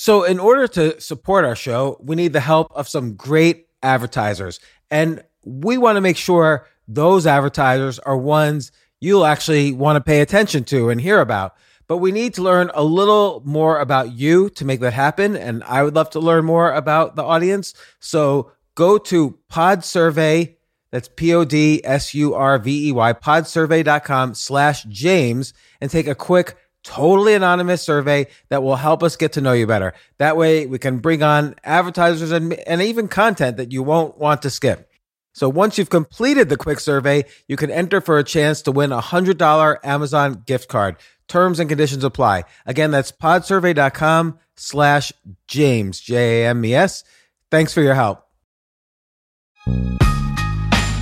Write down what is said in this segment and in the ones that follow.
So, in order to support our show, we need the help of some great advertisers. And we want to make sure those advertisers are ones you'll actually want to pay attention to and hear about. But we need to learn a little more about you to make that happen. And I would love to learn more about the audience. So, go to Pod Survey. That's P O D S U R V E Y, podsurvey.com slash James, and take a quick totally anonymous survey that will help us get to know you better. That way we can bring on advertisers and, and even content that you won't want to skip. So once you've completed the quick survey, you can enter for a chance to win a $100 Amazon gift card. Terms and conditions apply. Again, that's podsurvey.com slash James, J-A-M-E-S. Thanks for your help.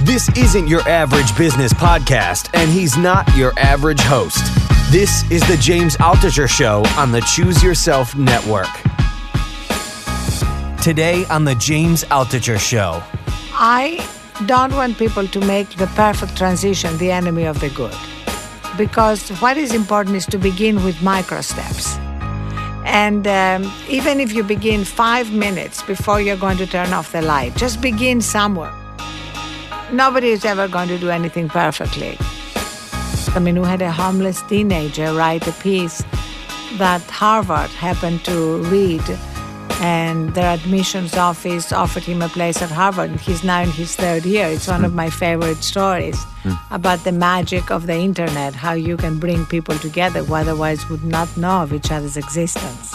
This isn't your average business podcast, and he's not your average host. This is the James Altucher Show on the Choose Yourself Network. Today on the James Altucher Show. I don't want people to make the perfect transition the enemy of the good. Because what is important is to begin with micro steps. And um, even if you begin five minutes before you're going to turn off the light, just begin somewhere. Nobody is ever going to do anything perfectly. I mean, we had a homeless teenager write a piece that Harvard happened to read, and their admissions office offered him a place at Harvard. He's now in his third year. It's one of my favorite stories mm. about the magic of the internet, how you can bring people together who otherwise would not know of each other's existence.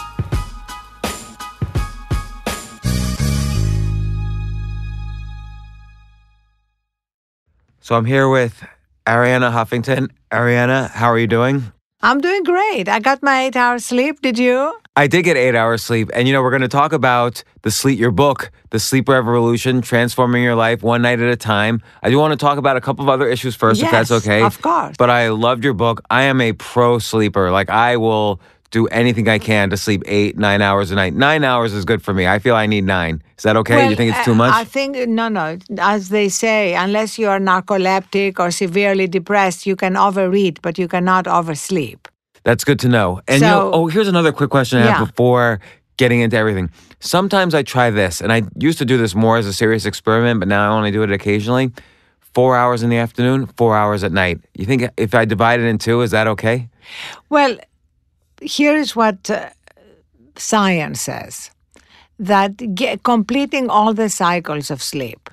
So I'm here with Arianna Huffington. Arianna, how are you doing? I'm doing great. I got my eight hours sleep. Did you? I did get eight hours sleep. And you know, we're going to talk about the sleep, your book, The Sleep Revolution, Transforming Your Life One Night at a Time. I do want to talk about a couple of other issues first, yes, if that's okay. Of course. But I loved your book. I am a pro sleeper. Like, I will do anything I can to sleep eight, nine hours a night. Nine hours is good for me. I feel I need nine. Is that okay? Well, you think it's too uh, much? I think, no, no. As they say, unless you are narcoleptic or severely depressed, you can overeat, but you cannot oversleep. That's good to know. And so, you know, oh, here's another quick question I have before getting into everything. Sometimes I try this, and I used to do this more as a serious experiment, but now I only do it occasionally. Four hours in the afternoon, four hours at night. You think if I divide it in two, is that okay? Well, here is what uh, science says that get, completing all the cycles of sleep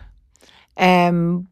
um,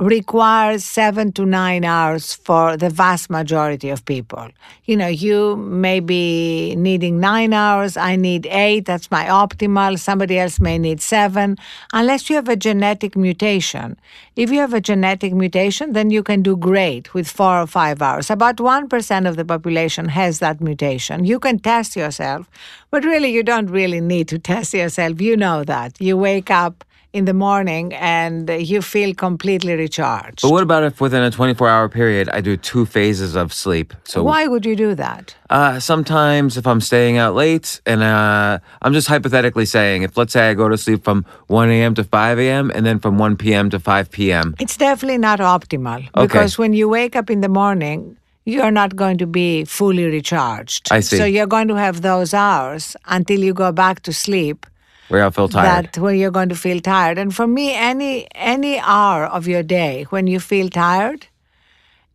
requires seven to nine hours for the vast majority of people. You know, you may be needing nine hours, I need eight, that's my optimal. Somebody else may need seven, unless you have a genetic mutation. If you have a genetic mutation, then you can do great with four or five hours. About 1% of the population has that mutation. You can test yourself, but really, you don't really need to test yourself. You know that. You wake up in the morning and you feel completely recharged. But what about if within a 24 hour period I do two phases of sleep? So why would you do that? Uh, sometimes if I'm staying out late and uh, I'm just hypothetically saying if let's say I go to sleep from 1 a.m. to 5 a.m. and then from 1 p.m. to 5 p.m. It's definitely not optimal Okay. because when you wake up in the morning, you're not going to be fully recharged. I see. So you're going to have those hours until you go back to sleep where I feel tired. that where you're going to feel tired. And for me, any any hour of your day when you feel tired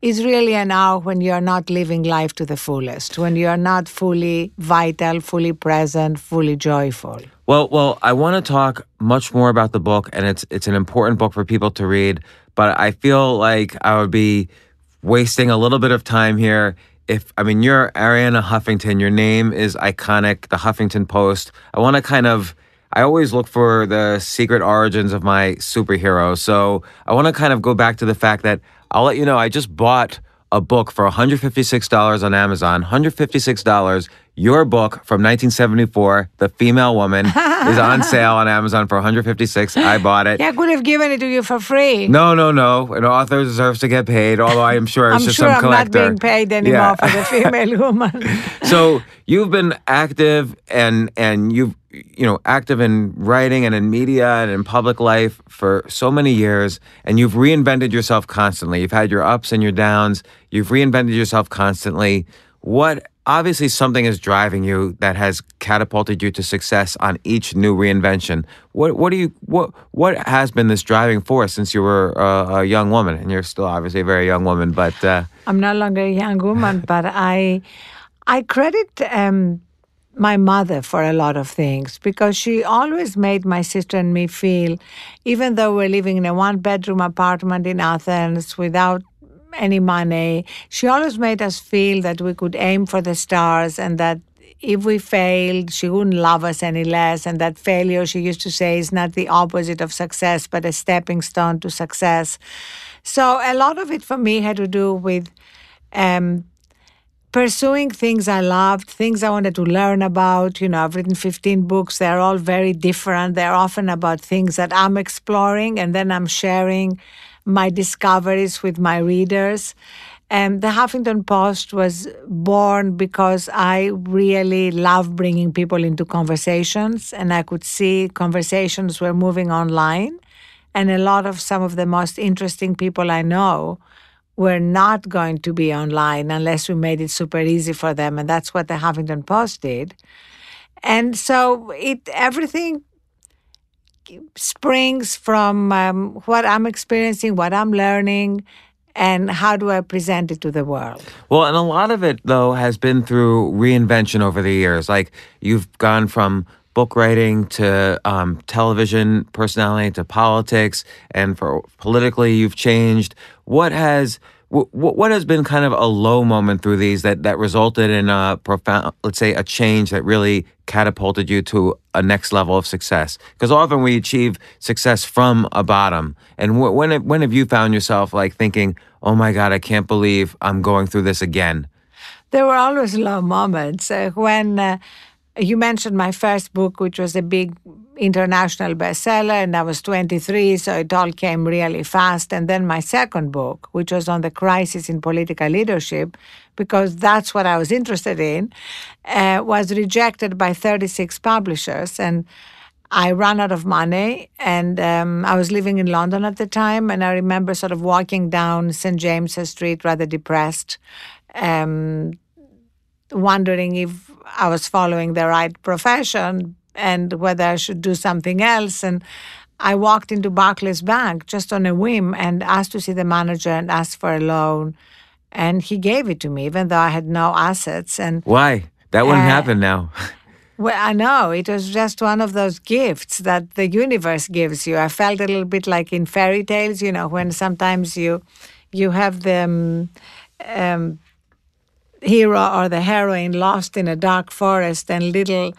is really an hour when you're not living life to the fullest, when you're not fully vital, fully present, fully joyful. Well, well, I want to talk much more about the book, and it's it's an important book for people to read. But I feel like I would be wasting a little bit of time here. If I mean, you're Arianna Huffington. Your name is iconic. The Huffington Post. I want to kind of. I always look for the secret origins of my superhero. So I want to kind of go back to the fact that I'll let you know I just bought a book for $156 on Amazon. $156. Your book from 1974, The Female Woman, is on sale on Amazon for 156. I bought it. Yeah, I could have given it to you for free. No, no, no. An author deserves to get paid, although I am sure it's I'm just sure some I'm collector. not being paid anymore Yeah. for the female woman. so you've been active and and you've you know active in writing and in media and in public life for so many years and you've reinvented yourself constantly. You've had your ups and your downs. You've reinvented yourself constantly. What obviously something is driving you that has catapulted you to success on each new reinvention. What what do you what what has been this driving force since you were a, a young woman? And you're still obviously a very young woman but uh, I'm no longer a young woman, but I, I credit um, my mother for a lot of things because she always made my sister and me feel, even though we're living in a one-bedroom apartment in Athens without any money, she always made us feel that we could aim for the stars and that if we failed, she wouldn't love us any less. And that failure, she used to say, is not the opposite of success, but a stepping stone to success. So a lot of it for me had to do with um, pursuing things I loved, things I wanted to learn about. You know, I've written 15 books. They're all very different. They're often about things that I'm exploring, and then I'm sharing my discoveries with my readers. And the Huffington Post was born because I really love bringing people into conversations, and I could see conversations were moving online. And a lot of some of the most interesting people I know were not going to be online unless we made it super easy for them. And that's what the Huffington Post did. And so it everything springs from um, what I'm experiencing, what I'm learning, and how do I present it to the world. Well, and a lot of it though has been through reinvention over the years. Like you've gone from book writing to um, television personality to politics, and for politically you've changed. What has wh- wh- what has been kind of a low moment through these that that resulted in a profound, let's say, a change that really catapulted you to a next level of success? Because often we achieve success from a bottom. And wh- when have- when have you found yourself like thinking, "Oh my God, I can't believe I'm going through this again"? There were always low moments. Uh, when uh, you mentioned my first book, which was a big international bestseller, and I was 23, so it all came really fast. And then my second book, which was on the crisis in political leadership, because that's what I was interested in, uh, was rejected by 36 publishers. And I ran out of money, and um, I was living in London at the time. And I remember sort of walking down St. James's Street, rather depressed, um, wondering if I was following the right profession and whether I should do something else. And I walked into Barclays Bank just on a whim and asked to see the manager and asked for a loan. And he gave it to me, even though I had no assets. And Why? That wouldn't Uh, happen now. well, I know it was just one of those gifts that the universe gives you. I felt a little bit like in fairy tales, you know, when sometimes you you have the um, um, hero or the heroine lost in a dark forest, and little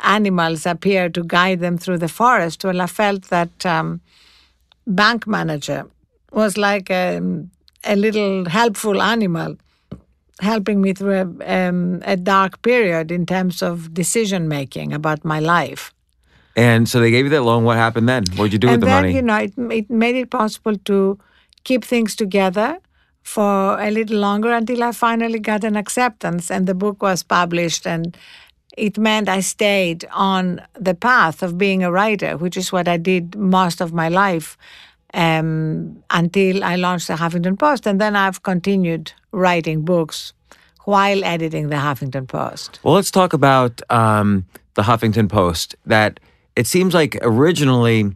animals appear to guide them through the forest. Well, I felt that um, bank manager was like a, a little helpful animal helping me through a, um, a dark period in terms of decision making about my life. And so they gave you that loan. What happened then? What did you do and with the then, money? you know, it, it made it possible to keep things together for a little longer until I finally got an acceptance and the book was published. And it meant I stayed on the path of being a writer, which is what I did most of my life um, until I launched the Huffington Post. And then I've continued writing books while editing the Huffington Post. well, let's talk about um, the Huffington Post. That it seems like originally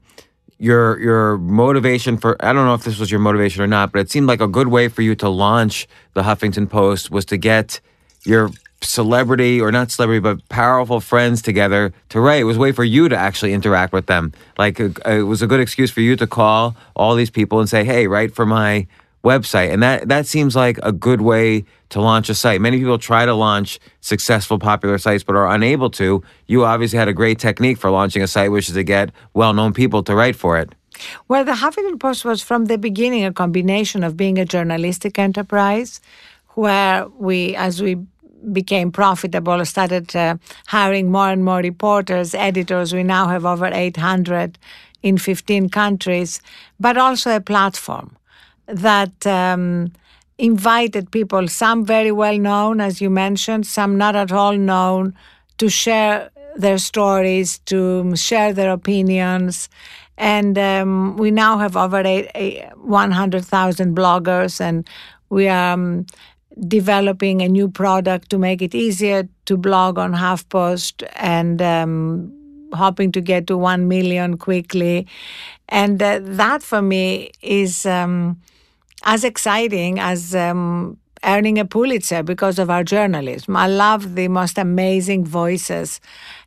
your your motivation for I don't know if this was your motivation or not, but it seemed like a good way for you to launch the Huffington Post was to get your celebrity or not celebrity but powerful friends together to write. It was a way for you to actually interact with them. Like uh, it was a good excuse for you to call all these people and say, "Hey, write for my website." And that that seems like a good way to launch a site. Many people try to launch successful popular sites but are unable to. You obviously had a great technique for launching a site which is to get well-known people to write for it. Well, the Huffington Post was from the beginning a combination of being a journalistic enterprise, where we, as we became profitable, started uh, hiring more and more reporters, editors. We now have over 800 in 15 countries, but also a platform that um, invited people, some very well known, as you mentioned, some not at all known, to share their stories, to share their opinions. And um, we now have over 100,000 bloggers, and we are um, developing a new product to make it easier to blog on HuffPost and um, hoping to get to 1 million quickly. And uh, that for me is um, as exciting as um, earning a Pulitzer because of our journalism. I love the most amazing voices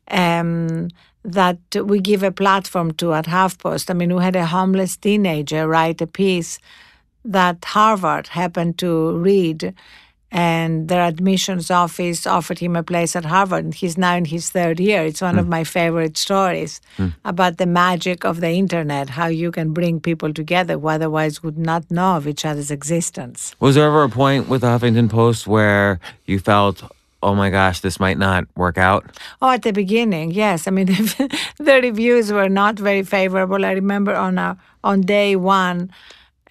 um, that we give a platform to at HuffPost. I mean, we had a homeless teenager write a piece that Harvard happened to read and their admissions office offered him a place at Harvard. And he's now in his third year. It's one mm. of hmm. my favorite stories mm. about the magic of the internet, how you can bring people together who otherwise would not know of each other's existence. Was there ever a point with the Huffington Post where you felt, oh my gosh, this might not work out? Oh, at the beginning, yes. I mean, the reviews were not very favorable. I remember on a, on day one,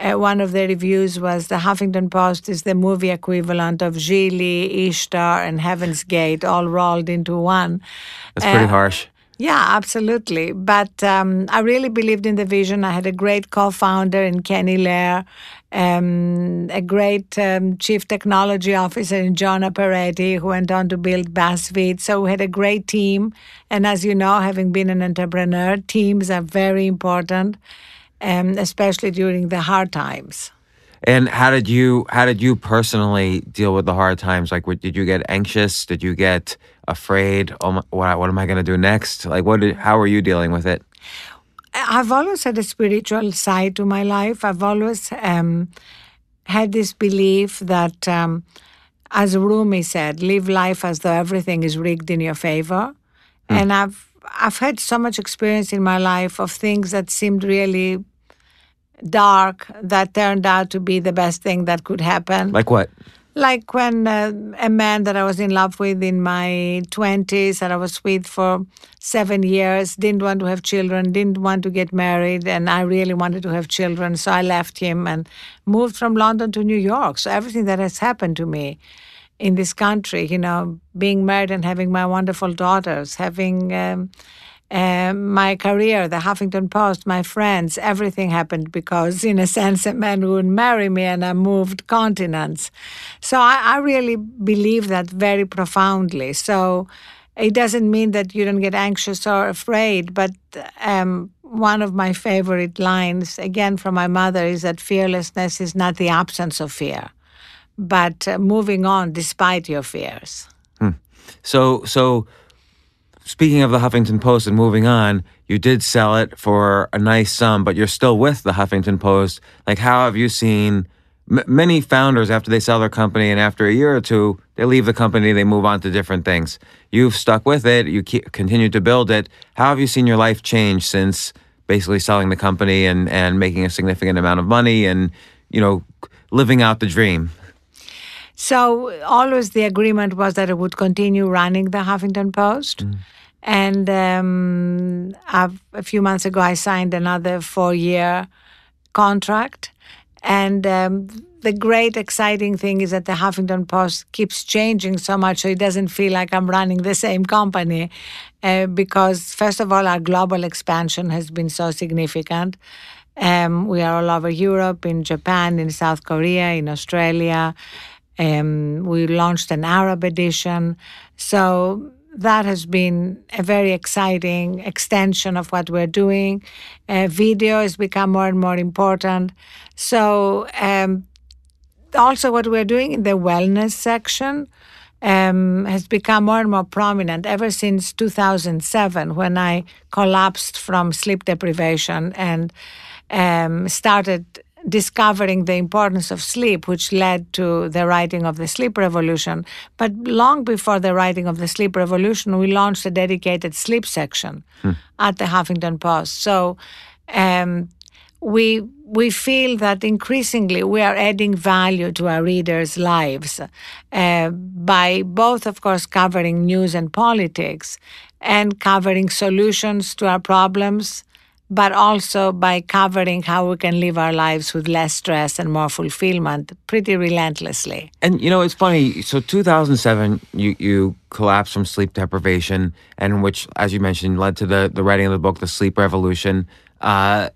uh, one of the reviews was the Huffington Post is the movie equivalent of Gigli, Ishtar, and Heaven's Gate all rolled into one. That's pretty uh, harsh. Yeah, absolutely. But um, I really believed in the vision. I had a great co-founder in Kenny Lerer, um, a great um, chief technology officer in Jonah Peretti, who went on to build BuzzFeed. So we had a great team. And as you know, having been an entrepreneur, teams are very important um, especially during the hard times. And how did you how did you personally deal with the hard times? Like, what, did you get anxious? Did you get afraid? Oh, my, what what am I going to do next? Like, what did, how are you dealing with it? I've always had a spiritual side to my life. I've always um, had this belief that, um, as Rumi said, live life as though everything is rigged in your favor. Mm. And I've I've had so much experience in my life of things that seemed really dark that turned out to be the best thing that could happen. Like what? Like when uh, a man that I was in love with in my 20s, that I was with for seven years, didn't want to have children, didn't want to get married, and I really wanted to have children. So I left him and moved from London to New York. So everything that has happened to me in this country, you know, being married and having my wonderful daughters, having. Um, uh, my career, the Huffington Post, my friends, everything happened because, in a sense, a man would marry me and I moved continents. So I, I really believe that very profoundly. So it doesn't mean that you don't get anxious or afraid, but um, one of my favorite lines, again from my mother, is that fearlessness is not the absence of fear, but uh, moving on despite your fears. Hmm. So, so speaking of the Huffington Post and moving on, you did sell it for a nice sum, but you're still with the Huffington Post. Like, how have you seen m- many founders after they sell their company and after a year or two, they leave the company, they move on to different things. You've stuck with it, you keep, continue to build it. How have you seen your life change since basically selling the company and, and making a significant amount of money and, you know, living out the dream? So always the agreement was that I would continue running the Huffington Post. Mm. And um, a few months ago, I signed another four-year contract. And um, the great exciting thing is that the Huffington Post keeps changing so much, so it doesn't feel like I'm running the same company. Uh, because first of all, our global expansion has been so significant. Um, we are all over Europe, in Japan, in South Korea, in Australia. Um, we launched an Arab edition. So that has been a very exciting extension of what we're doing. Uh, video has become more and more important. So, um, also, what we're doing in the wellness section um, has become more and more prominent ever since 2007 when I collapsed from sleep deprivation and um, started discovering the importance of sleep, which led to the writing of the Sleep Revolution. But long before the writing of the Sleep Revolution, we launched a dedicated sleep section hmm. at the Huffington Post. So um, we we feel that increasingly we are adding value to our readers' lives uh, by both, of course, covering news and politics and covering solutions to our problems, but also by covering how we can live our lives with less stress and more fulfillment pretty relentlessly. And you know, it's funny. So 2007, you you collapsed from sleep deprivation, and which, as you mentioned, led to the the writing of the book, The Sleep Revolution. Uh,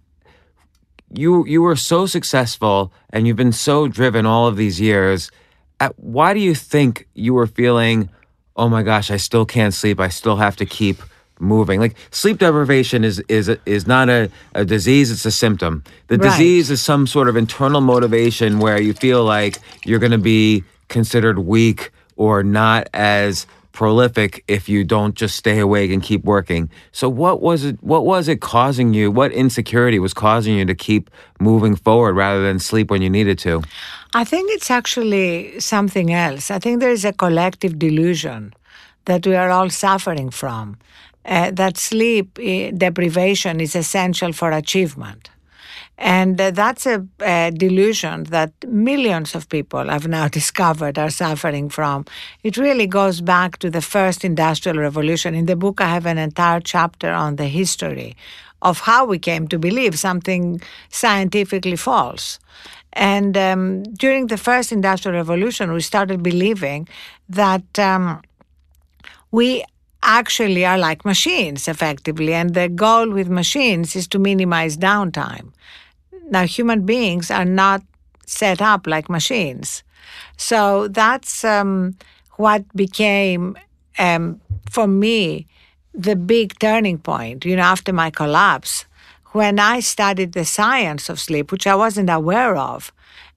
you you were so successful and you've been so driven all of these years. At, why do you think you were feeling, oh my gosh, I still can't sleep. I still have to keep moving. Like sleep deprivation is is is not a, a disease, it's a symptom. The Right. disease is some sort of internal motivation where you feel like you're gonna be considered weak or not as prolific if you don't just stay awake and keep working. So what was it what was it causing you? What insecurity was causing you to keep moving forward rather than sleep when you needed to? I think it's actually something else. I think there is a collective delusion that we are all suffering from. Uh, that sleep eh, deprivation is essential for achievement. And uh, that's a, a delusion that millions of people have now discovered are suffering from. It really goes back to the first industrial revolution. In the book, I have an entire chapter on the history of how we came to believe something scientifically false. And um, during the first industrial revolution, we started believing that um, we actually are like machines effectively and the goal with machines is to minimize downtime. Now human beings are not set up like machines. So that's um, what became um, for me the big turning point you know after my collapse when i studied the science of sleep which i wasn't aware of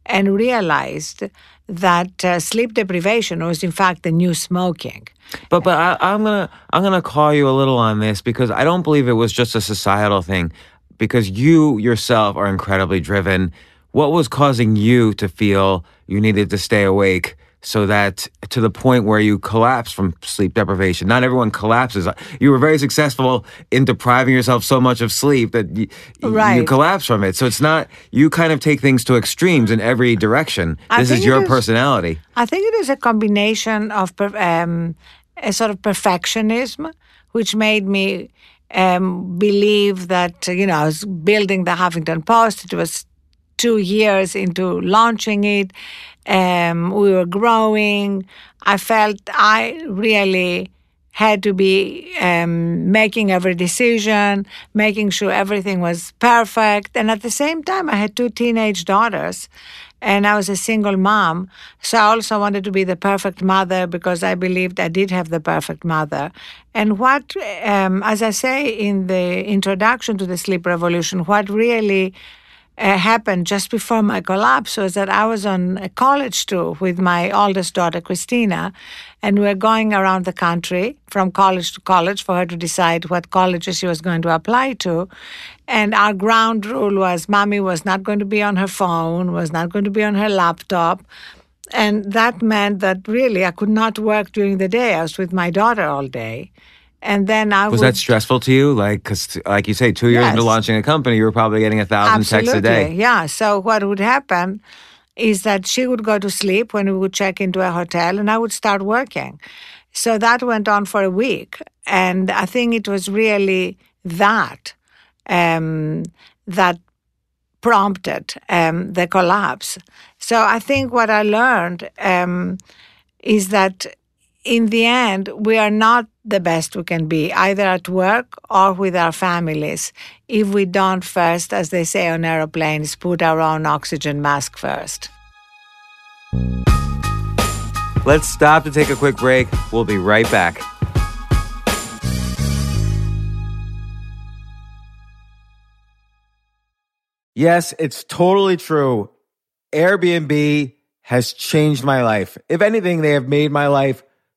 and realized that uh, sleep deprivation was in fact the new smoking But but I, I'm gonna I'm gonna call you a little on this because I don't believe it was just a societal thing. Because you yourself are incredibly driven. What was causing you to feel you needed to stay awake so that to the point where you collapse from sleep deprivation? Not everyone collapses. You were very successful in depriving yourself so much of sleep that you Right. collapse from it. So it's not you kind of take things to extremes in every direction. I This is your is- personality. I think it is a combination of per- um, a sort of perfectionism, which made me um, believe that you know I was building the Huffington Post. It was two years into launching it. Um, we were growing. I felt I really had to be um, making every decision, making sure everything was perfect. And at the same time, I had two teenage daughters and I was a single mom. So I also wanted to be the perfect mother because I believed I did have the perfect mother. And what, um, as I say in the introduction to the sleep revolution, what really uh, happened just before my collapse was that I was on a college tour with my oldest daughter, Christina, and we were going around the country from college to college for her to decide what colleges she was going to apply to. And our ground rule was mommy was not going to be on her phone, was not going to be on her laptop. And that meant that really I could not work during the day. I was with my daughter all day. And then I Was would that stressful to you? Like, because, like you say, two years into launching a company, you were probably getting a thousand texts a day. Yeah. So what would happen is that she would go to sleep when we would check into a hotel and I would start working. So that went on for a week. And I think it was really that um, that prompted um, the collapse. So I think what I learned um, is that in the end, we are not the best we can be, either at work or with our families, if we don't first, as they say on aeroplanes, put our own oxygen mask first. Let's stop to take a quick break. We'll be right back. Yes, it's totally true. Airbnb has changed my life. If anything, they have made my life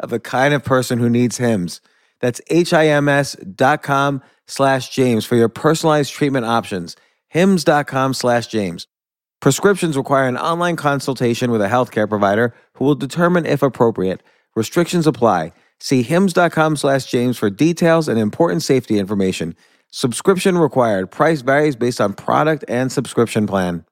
of the kind of person who needs Hims. That's H-I-M-S dot com slash James for your personalized treatment options. Hims.com slash James. Prescriptions require an online consultation with a healthcare provider who will determine if appropriate. Restrictions apply. See hims.com slash James for details and important safety information. Subscription required. Price varies based on product and subscription plan.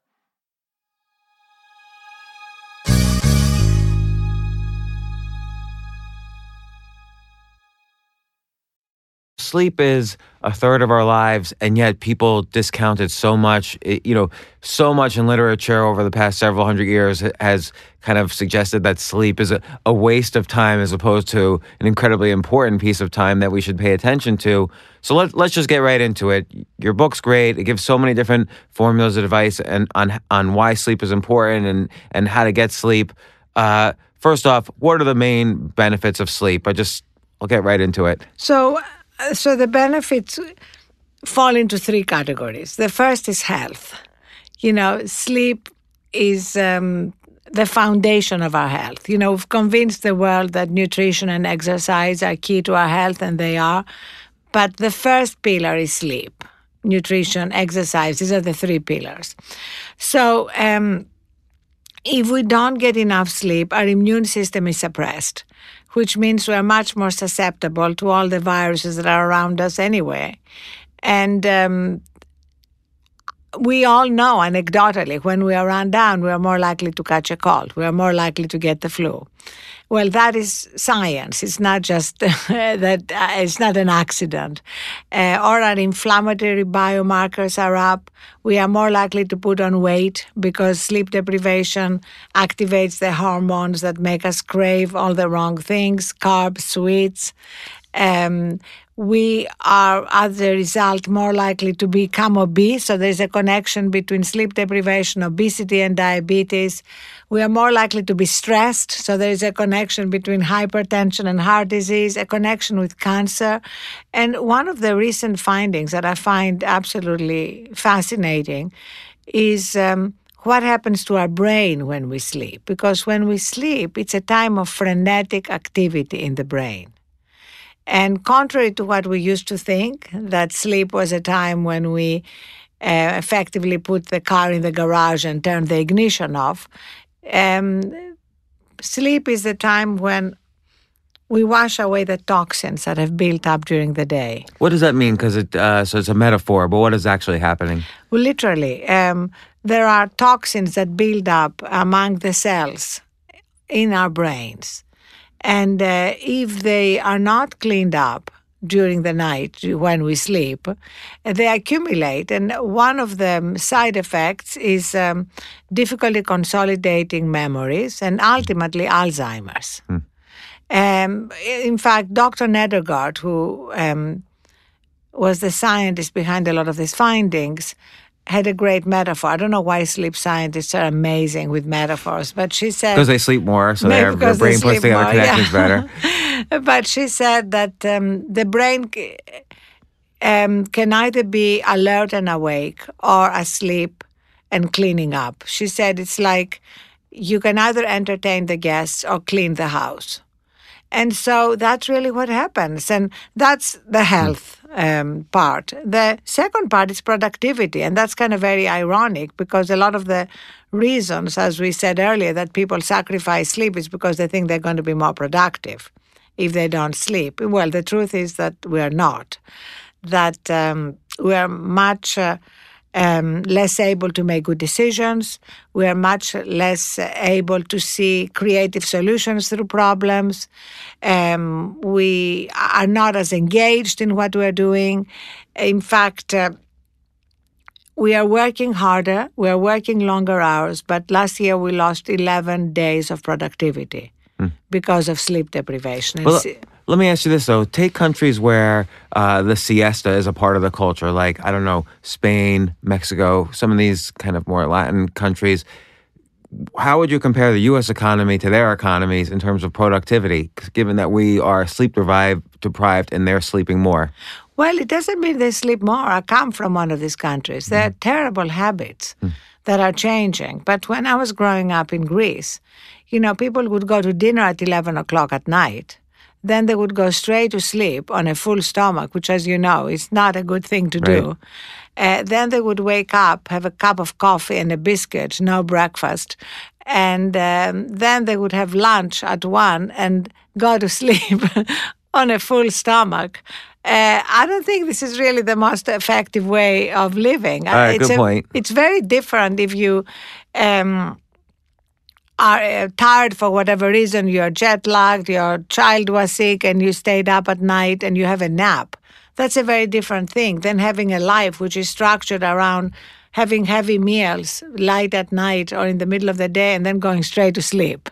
Sleep is a third of our lives and yet people discount it so much It- you know so much in literature over the past several hundred years has kind of suggested that sleep is a, a waste of time as opposed to an incredibly important piece of time that we should pay attention to. So let, let's just get right into it. Your book's great. It gives so many different formulas of advice and on on why sleep is important and and how to get sleep. Uh, first off what are the main benefits of sleep? I just i'll get right into it. So, so the benefits fall into three categories. The first is health. You know, sleep is um, the foundation of our health. You know, we've convinced the world that nutrition and exercise are key to our health, and they are. But the first pillar is sleep. Nutrition, exercise, these are the three pillars. So, um, if we don't get enough sleep, our immune system is suppressed, which means we're much more susceptible to all the viruses that are around us anyway. And um, we all know anecdotally when we are run down, we are more likely to catch a cold, we are more likely to get the flu. Well, that is science. It's not just that, uh, it's not an accident. Uh, or our inflammatory biomarkers are up. We are more likely to put on weight because sleep deprivation activates the hormones that make us crave all the wrong things carbs, sweets. Um, we are, as a result, more likely to become obese. So there's a connection between sleep deprivation, obesity, and diabetes. We are more likely to be stressed. So there is a connection between hypertension and heart disease, a connection with cancer. And one of the recent findings that I find absolutely fascinating is. Um, what happens to our brain when we sleep? Because when we sleep, it's a time of frenetic activity in the brain. And contrary to what we used to think, that sleep was a time when we uh, effectively put the car in the garage and turn the ignition off, um, sleep is the time when we wash away the toxins that have built up during the day. What does that mean? Because it uh, so it's a metaphor, but what is actually happening? Well, literally, um, there are toxins that build up among the cells in our brains. And uh, if they are not cleaned up during the night when we sleep, they accumulate. And one of the side effects is um, difficulty consolidating memories and ultimately Alzheimer's. Um, in fact, Dr. Nedergaard, who um, was the scientist behind a lot of these findings, had a great metaphor. I don't know why sleep scientists are amazing with metaphors, but she said Because they sleep more, so their, they brain puts together more, connections yeah. better. but she said that um, the brain c- um, can either be alert and awake or asleep and cleaning up. She said it's like you can either entertain the guests or clean the house. And so that's really what happens. And that's the health um, part. The second part is productivity. And that's kind of very ironic because a lot of the reasons, as we said earlier, that people sacrifice sleep is because they think they're going to be more productive if they don't sleep. Well, the truth is that we are not. That um, we are much. Uh, um, less able to make good decisions. We are much less able to see creative solutions through problems. Um, we are not as engaged in what we're doing. In fact, uh, we are working harder, we are working longer hours, but last year we lost 11 days of productivity because of sleep deprivation. Well, let me ask you this though: Take countries where uh, the siesta is a part of the culture, like I don't know, Spain, Mexico, some of these kind of more Latin countries. How would you compare the U.S. economy to their economies in terms of productivity, given that we are sleep deprived, deprived and they're sleeping more? Well, it doesn't mean they sleep more. I come from one of these countries. There are terrible habits that are changing. But when I was growing up in Greece, you know, people would go to dinner at 11 o'clock at night. Then they would go straight to sleep on a full stomach, which, as you know, is not a good thing to do. Uh, then they would wake up, have a cup of coffee and a biscuit, no breakfast, and um, then they would have lunch at one and go to sleep on a full stomach. Uh, I don't think this is really the most effective way of living. All right, it's good a- point. It's very different if you um, are uh, tired for whatever reason, you're jet lagged, your child was sick, and you stayed up at night and you have a nap. That's a very different thing than having a life which is structured around having heavy meals light at night or in the middle of the day and then going straight to sleep.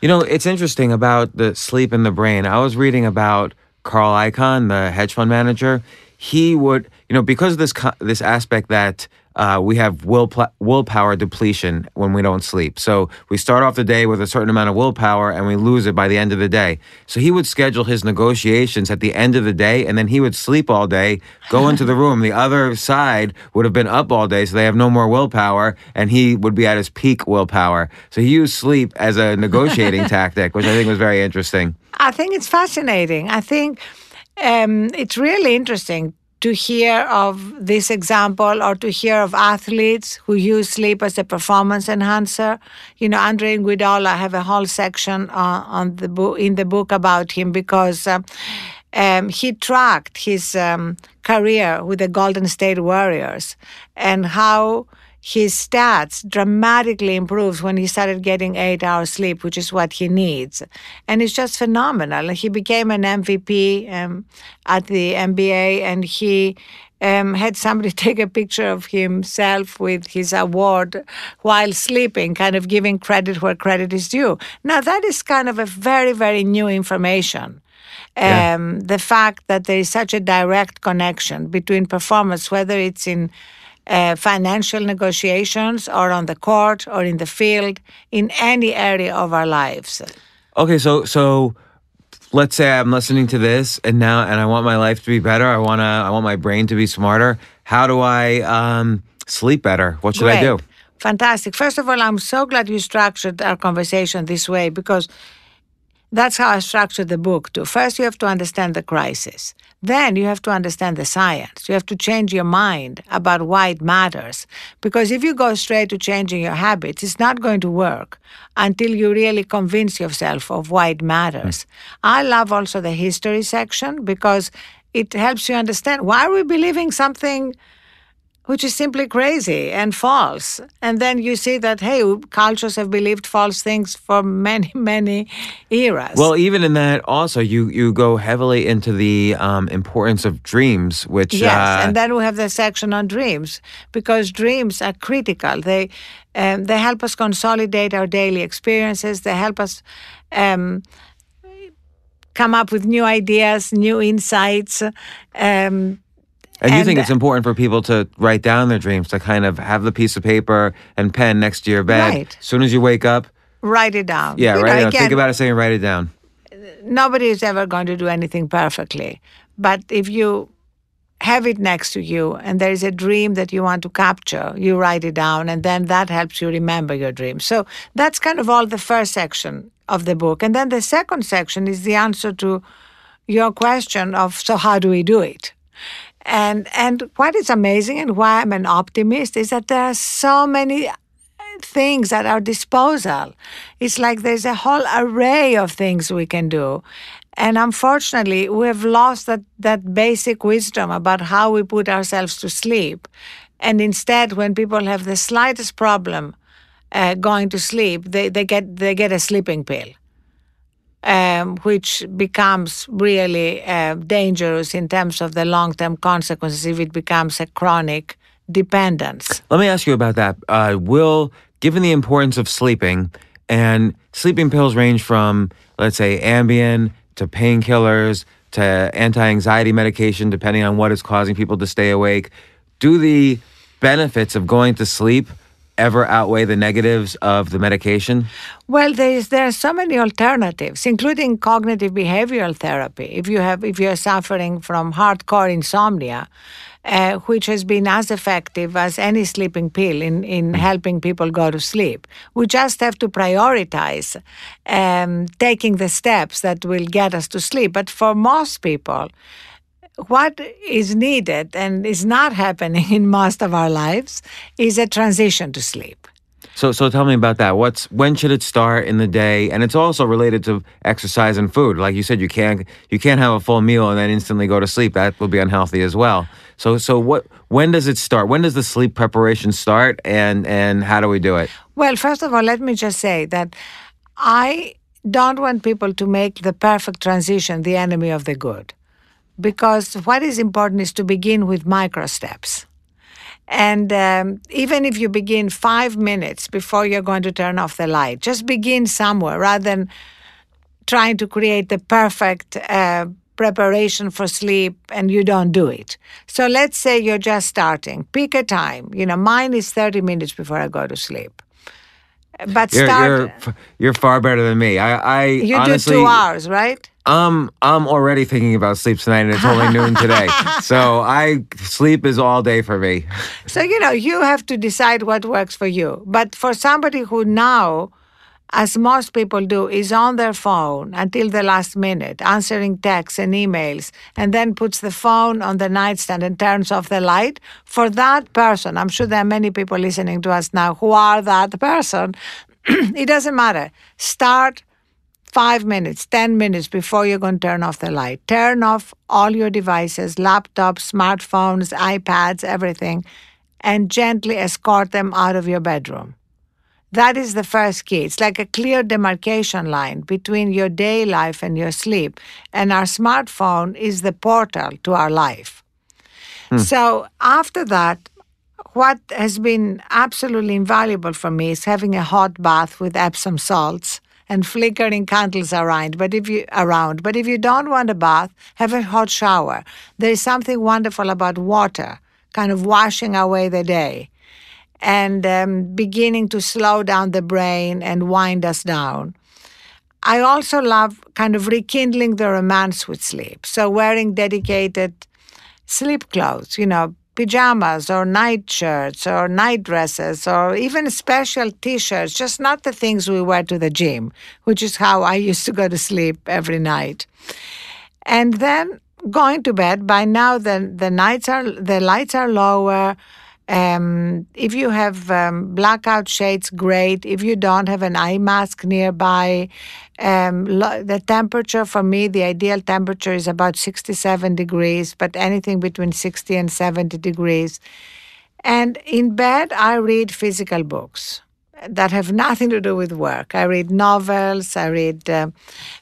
You know, it's interesting about the sleep in the brain. I was reading about Carl Icahn, the hedge fund manager. He would, you know, because of this this aspect that uh, we have will willpower depletion when we don't sleep. So we start off the day with a certain amount of willpower and we lose it by the end of the day. So he would schedule his negotiations at the end of the day and then he would sleep all day, go into the room. The other side would have been up all day, so they have no more willpower, and he would be at his peak willpower. So he used sleep as a negotiating tactic, which I think was very interesting. I think it's fascinating. I think um, it's really interesting to hear of this example or to hear of athletes who use sleep as a performance enhancer. You know, Andre Iguodala I have a whole section on, on the book in the book about him because. Uh, um, he tracked his um, career with the Golden State Warriors and how his stats dramatically improved when he started getting eight hours sleep, which is what he needs. And it's just phenomenal. He became an MVP um, at the NBA and he um, had somebody take a picture of himself with his award while sleeping, kind of giving credit where credit is due. Now, that is kind of a very, very new information. Yeah. Um, the fact that there is such a direct connection between performance, whether it's in uh, financial negotiations or on the court or in the field, in any area of our lives. Okay, so so let's say I'm listening to this and now and I want my life to be better. I wanna I want my brain to be smarter. How do I um, sleep better? What should I do? Fantastic. First of all, I'm so glad you structured our conversation this way because that's how I structured the book too. First, you have to understand the crisis. Then you have to understand the science. You have to change your mind about why it matters. Because if you go straight to changing your habits, it's not going to work until you really convince yourself of why it matters. Hmm. I love also the history section because it helps you understand why are we believing something which is simply crazy and false. And then you see that, hey, cultures have believed false things for many, many eras. Well, even in that, also you you go heavily into the um, importance of dreams, which yes, uh, and then we have the section on dreams because dreams are critical. They um, they help us consolidate our daily experiences. They help us um, come up with new ideas, new insights. Um, and you think it's important for people to write down their dreams, to kind of have the piece of paper and pen next to your bed. Right. As soon as you wake up, write it down. yeah, You write know, it down. again, Think about it, saying write it down. nobody is ever going to do anything perfectly. But if you have it next to you and there is a dream that you want to capture, you write it down, and then that helps you remember your dream. So that's kind of all the first section of the book. And then the second section is the answer to your question of so how do we do it? And and what is amazing and why I'm an optimist is that there are so many things at our disposal. It's like there's a whole array of things we can do. And unfortunately, we have lost that, that basic wisdom about how we put ourselves to sleep. And instead, when people have the slightest problem uh, going to sleep, they, they, get, they get a sleeping pill. Um, which becomes really uh, dangerous in terms of the long term consequences if it becomes a chronic dependence. Let me ask you about that. Uh, will, given the importance of sleeping, and sleeping pills range from, let's say, Ambien to painkillers to anti anxiety medication, depending on what is causing people to stay awake. Do the benefits of going to sleep ever outweigh the negatives of the medication? Well, there is there are so many alternatives, including cognitive behavioral therapy. If you have if you are suffering from hardcore insomnia, uh, which has been as effective as any sleeping pill in, in helping people go to sleep. We just have to prioritize um, taking the steps that will get us to sleep. But for most people, what is needed and is not happening in most of our lives is a transition to sleep. So, so tell me about that. What's when should it start in the day? And it's also related to exercise and food. Like you said, you can't you can't have a full meal and then instantly go to sleep. That will be unhealthy as well. So, so what? When does it start? When does the sleep preparation start? And and how do we do it? Well, first of all, let me just say that I don't want people to make the perfect transition the enemy of the good. Because what is important is to begin with micro steps. And um, even if you begin five minutes before you're going to turn off the light, just begin somewhere rather than trying to create the perfect uh, preparation for sleep and you don't do it. So let's say you're just starting. Pick a time. You know, mine is 30 minutes before I go to sleep. But You're start. you're, you're far better than me. I I you honestly, do two hours, right? Um, I'm already thinking about sleep tonight, and it's only noon today. So I sleep is all day for me. So, you know, you have to decide what works for you. But for somebody who now, as most people do, is on their phone until the last minute, answering texts and emails, and then puts the phone on the nightstand and turns off the light, for that person, I'm sure there are many people listening to us now who are that person, it doesn't matter. Start five minutes, 10 minutes before you're going to turn off the light. Turn off all your devices, laptops, smartphones, iPads, everything, and gently escort them out of your bedroom. That is the first key. It's like a clear demarcation line between your day life and your sleep. And our smartphone is the portal to our life. Hmm. So after that, what has been absolutely invaluable for me is having a hot bath with Epsom salts and flickering candles around. But if you around, but if you don't want a bath, have a hot shower. There is something wonderful about water, kind of washing away the day and um, beginning to slow down the brain and wind us down. I also love kind of rekindling the romance with sleep. So wearing dedicated sleep clothes, you know, pajamas or night shirts or night dresses or even special t-shirts, just not the things we wear to the gym, which is how I used to go to sleep every night. And then going to bed, by now the, the nights are the lights are lower. Um, if you have um, blackout shades, great. If you don't have an eye mask nearby, um, lo- the temperature for me, the ideal temperature is about 67 degrees, but anything between 60 and 70 degrees. And in bed, I read physical books that have nothing to do with work. I read novels, I read uh,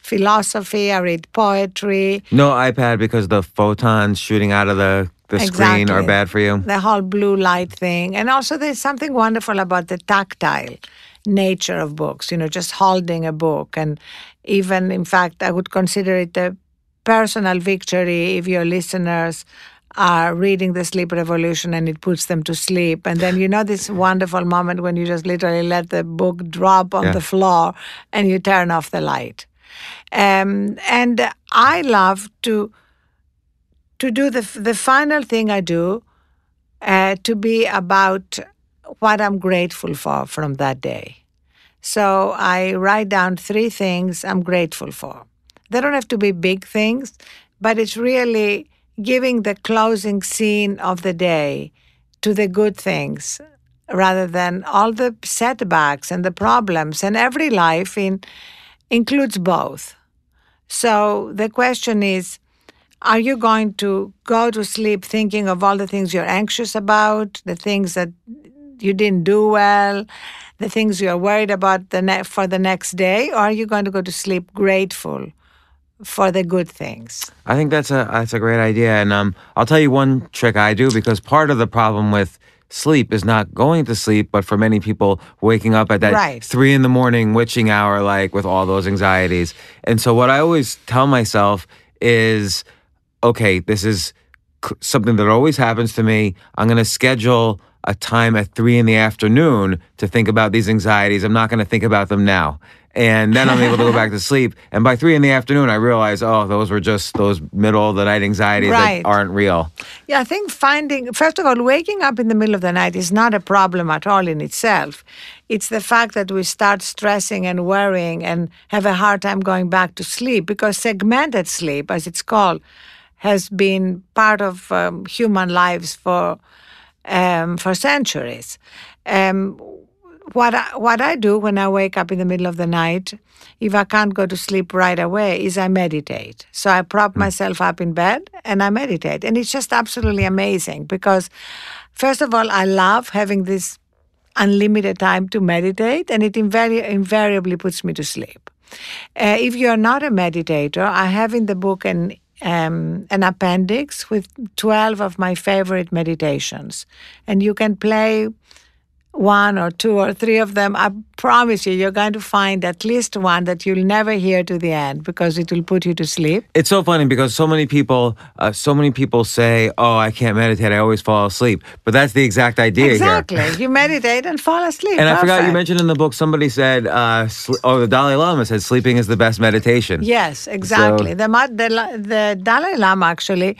philosophy, I read poetry. No iPad because the photons shooting out of the the screen are bad for you. the whole blue light thing. And also, there's something wonderful about the tactile nature of books, you know, just holding a book. And even, in fact, I would consider it a personal victory if your listeners are reading The Sleep Revolution and it puts them to sleep. And then, you know, this wonderful moment when you just literally let the book drop on Yeah. the floor and you turn off the light. Um, and I love to to do the the final thing I do uh, to be about what I'm grateful for from that day. So I write down three things I'm grateful for. They don't have to be big things, but it's really giving the closing scene of the day to the good things rather than all the setbacks and the problems. And every life in, includes both. So the question is are you going to go to sleep thinking of all the things you're anxious about, the things that you didn't do well, the things you're worried about the ne- for the next day, or are you going to go to sleep grateful for the good things? I think that's a that's a great idea, and um, I'll tell you one trick I do because part of the problem with sleep is not going to sleep, but for many people waking up at that Right. three in the morning witching hour, like with all those anxieties. And so what I always tell myself is, okay, this is something that always happens to me. I'm going to schedule a time at three in the afternoon to think about these anxieties. I'm not going to think about them now. And then I'm able to go back to sleep. And by three in the afternoon, I realize, oh, those were just those middle of the night anxieties Right. that aren't real. Yeah, I think finding, first of all, waking up in the middle of the night is not a problem at all in itself. It's the fact that we start stressing and worrying and have a hard time going back to sleep because segmented sleep, as it's called, has been part of um, human lives for um, for centuries. Um, what I, what I do when I wake up in the middle of the night, if I can't go to sleep right away, is I meditate. So I prop myself up in bed and I meditate, and it's just absolutely amazing because, first of all, I love having this unlimited time to meditate, and it invari- invariably puts me to sleep. Uh, if you're not a meditator, I have in the book an um, an appendix with 12 of my favorite meditations. And you can play one or two or three of them. I promise you, you're going to find at least one that you'll never hear to the end because it will put you to sleep. It's so funny because so many people, uh, so many people say, "Oh, I can't meditate. I always fall asleep." But that's the exact idea Exactly. here. you meditate and fall asleep. And I forgot you mentioned in the book somebody said, uh, sl- "Oh, the Dalai Lama said sleeping is the best meditation." Yes, exactly. the, the the Dalai Lama actually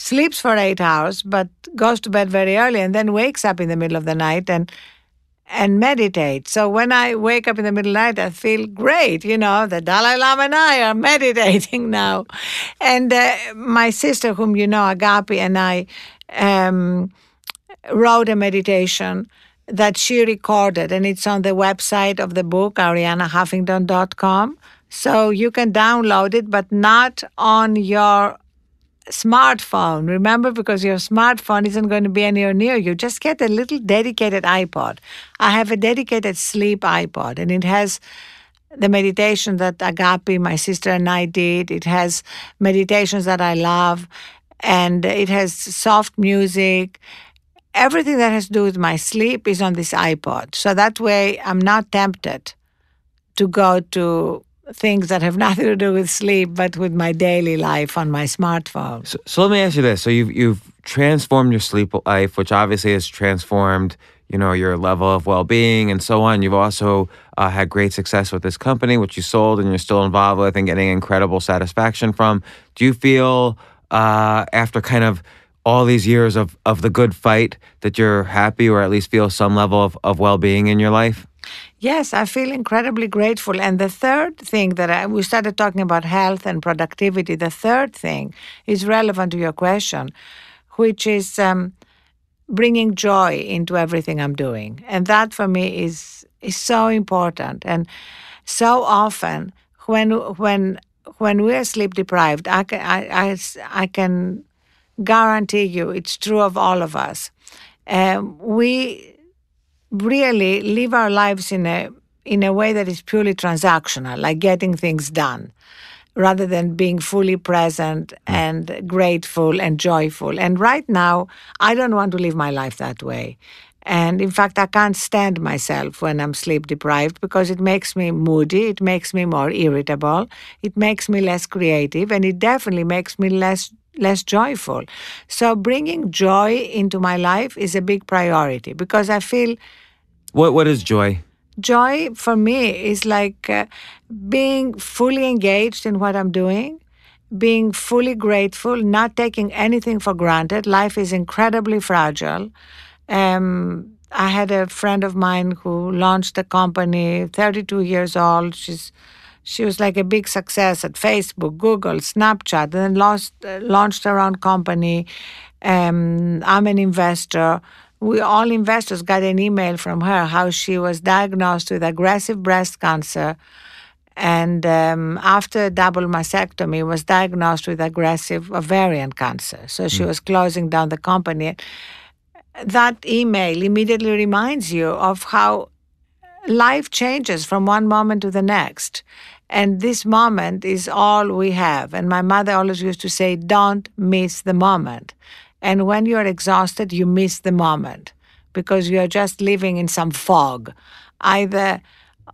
sleeps for eight hours, but goes to bed very early and then wakes up in the middle of the night and and meditates. So when I wake up in the middle of the night, I feel great. You know, the Dalai Lama and I are meditating now. And uh, my sister, whom you know, Agapi, and I um, wrote a meditation that she recorded, and it's on the website of the book, ariannahuffington.com. So you can download it, but not on your smartphone. Remember, because your smartphone isn't going to be anywhere near you. Just get a little dedicated iPod. I have a dedicated sleep iPod, and it has the meditation that Agapi, my sister, and I did. It has meditations that I love, and it has soft music. Everything that has to do with my sleep is on this iPod. So that way I'm not tempted to go to things that have nothing to do with sleep, but with my daily life on my smartphone. So, so let me ask you this: So you've you've transformed your sleep life, which obviously has transformed, you know, your level of well-being and so on. You've also uh, had great success with this company, which you sold, and you're still involved with and getting incredible satisfaction from. Do you feel uh, after kind of all these years of of the good fight that you're happy, or at least feel some level of, of well-being in your life? Yes, I feel incredibly grateful. And the third thing that I, we started talking about health and productivity, the third thing is relevant to your question, which is um, bringing joy into everything I'm doing. And that for me is, is so important. And so often when, when, when we're sleep deprived, I can, I, I, I can guarantee you it's true of all of us. Um, we really live our lives in a in a way that is purely transactional, like getting things done, rather than being fully present hmm. and grateful and joyful. And right now, I don't want to live my life that way. And in fact, I can't stand myself when I'm sleep deprived because it makes me moody, it makes me more irritable, it makes me less creative, and it definitely makes me less less joyful. So bringing joy into my life is a big priority because I feel What what is joy? joy for me is like uh, being fully engaged in what I'm doing, being fully grateful, not taking anything for granted. Life is incredibly fragile. Um, I had a friend of mine who launched a company, 32 years old. She's she was like a big success at Facebook, Google, Snapchat, and then lost, uh, launched her own company. Um, I'm an investor. We all investors got an email from her how she was diagnosed with aggressive breast cancer, and um, after a double mastectomy was diagnosed with aggressive ovarian cancer. So she was closing down the company. That email immediately reminds you of how life changes from one moment to the next. And this moment is all we have. And my mother always used to say, don't miss the moment. And when you're exhausted, you miss the moment because you're just living in some fog, either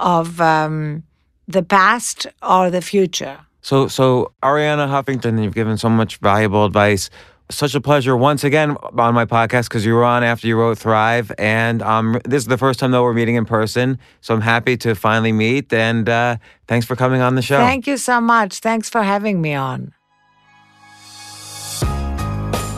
of um, the past or the future. So, so Arianna Huffington, you've given so much valuable advice. Such a pleasure once again on my podcast because you were on after you wrote Thrive, and um, this is the first time that we're meeting in person. So I'm happy to finally meet, and uh, thanks for coming on the show. Thank you so much. Thanks for having me on.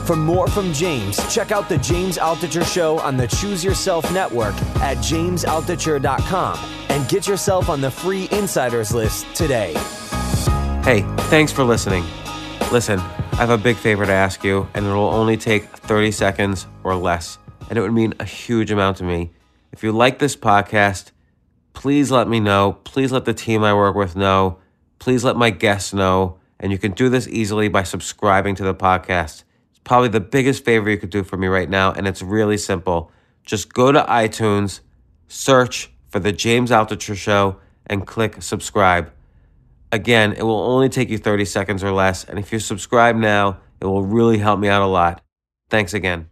For more from James, check out the James Altucher Show on the Choose Yourself Network at jamesaltucher.com and get yourself on the free insiders list today. Hey, thanks for listening. Listen, I have a big favor to ask you, and it will only take 30 seconds or less, and it would mean a huge amount to me. If you like this podcast, please let me know. Please let the team I work with know. Please let my guests know. And you can do this easily by subscribing to the podcast. It's probably the biggest favor you could do for me right now. And it's really simple. Just go to iTunes, search for The James Altucher Show, and click subscribe. Again, it will only take you 30 seconds or less. And if you subscribe now, it will really help me out a lot. Thanks again.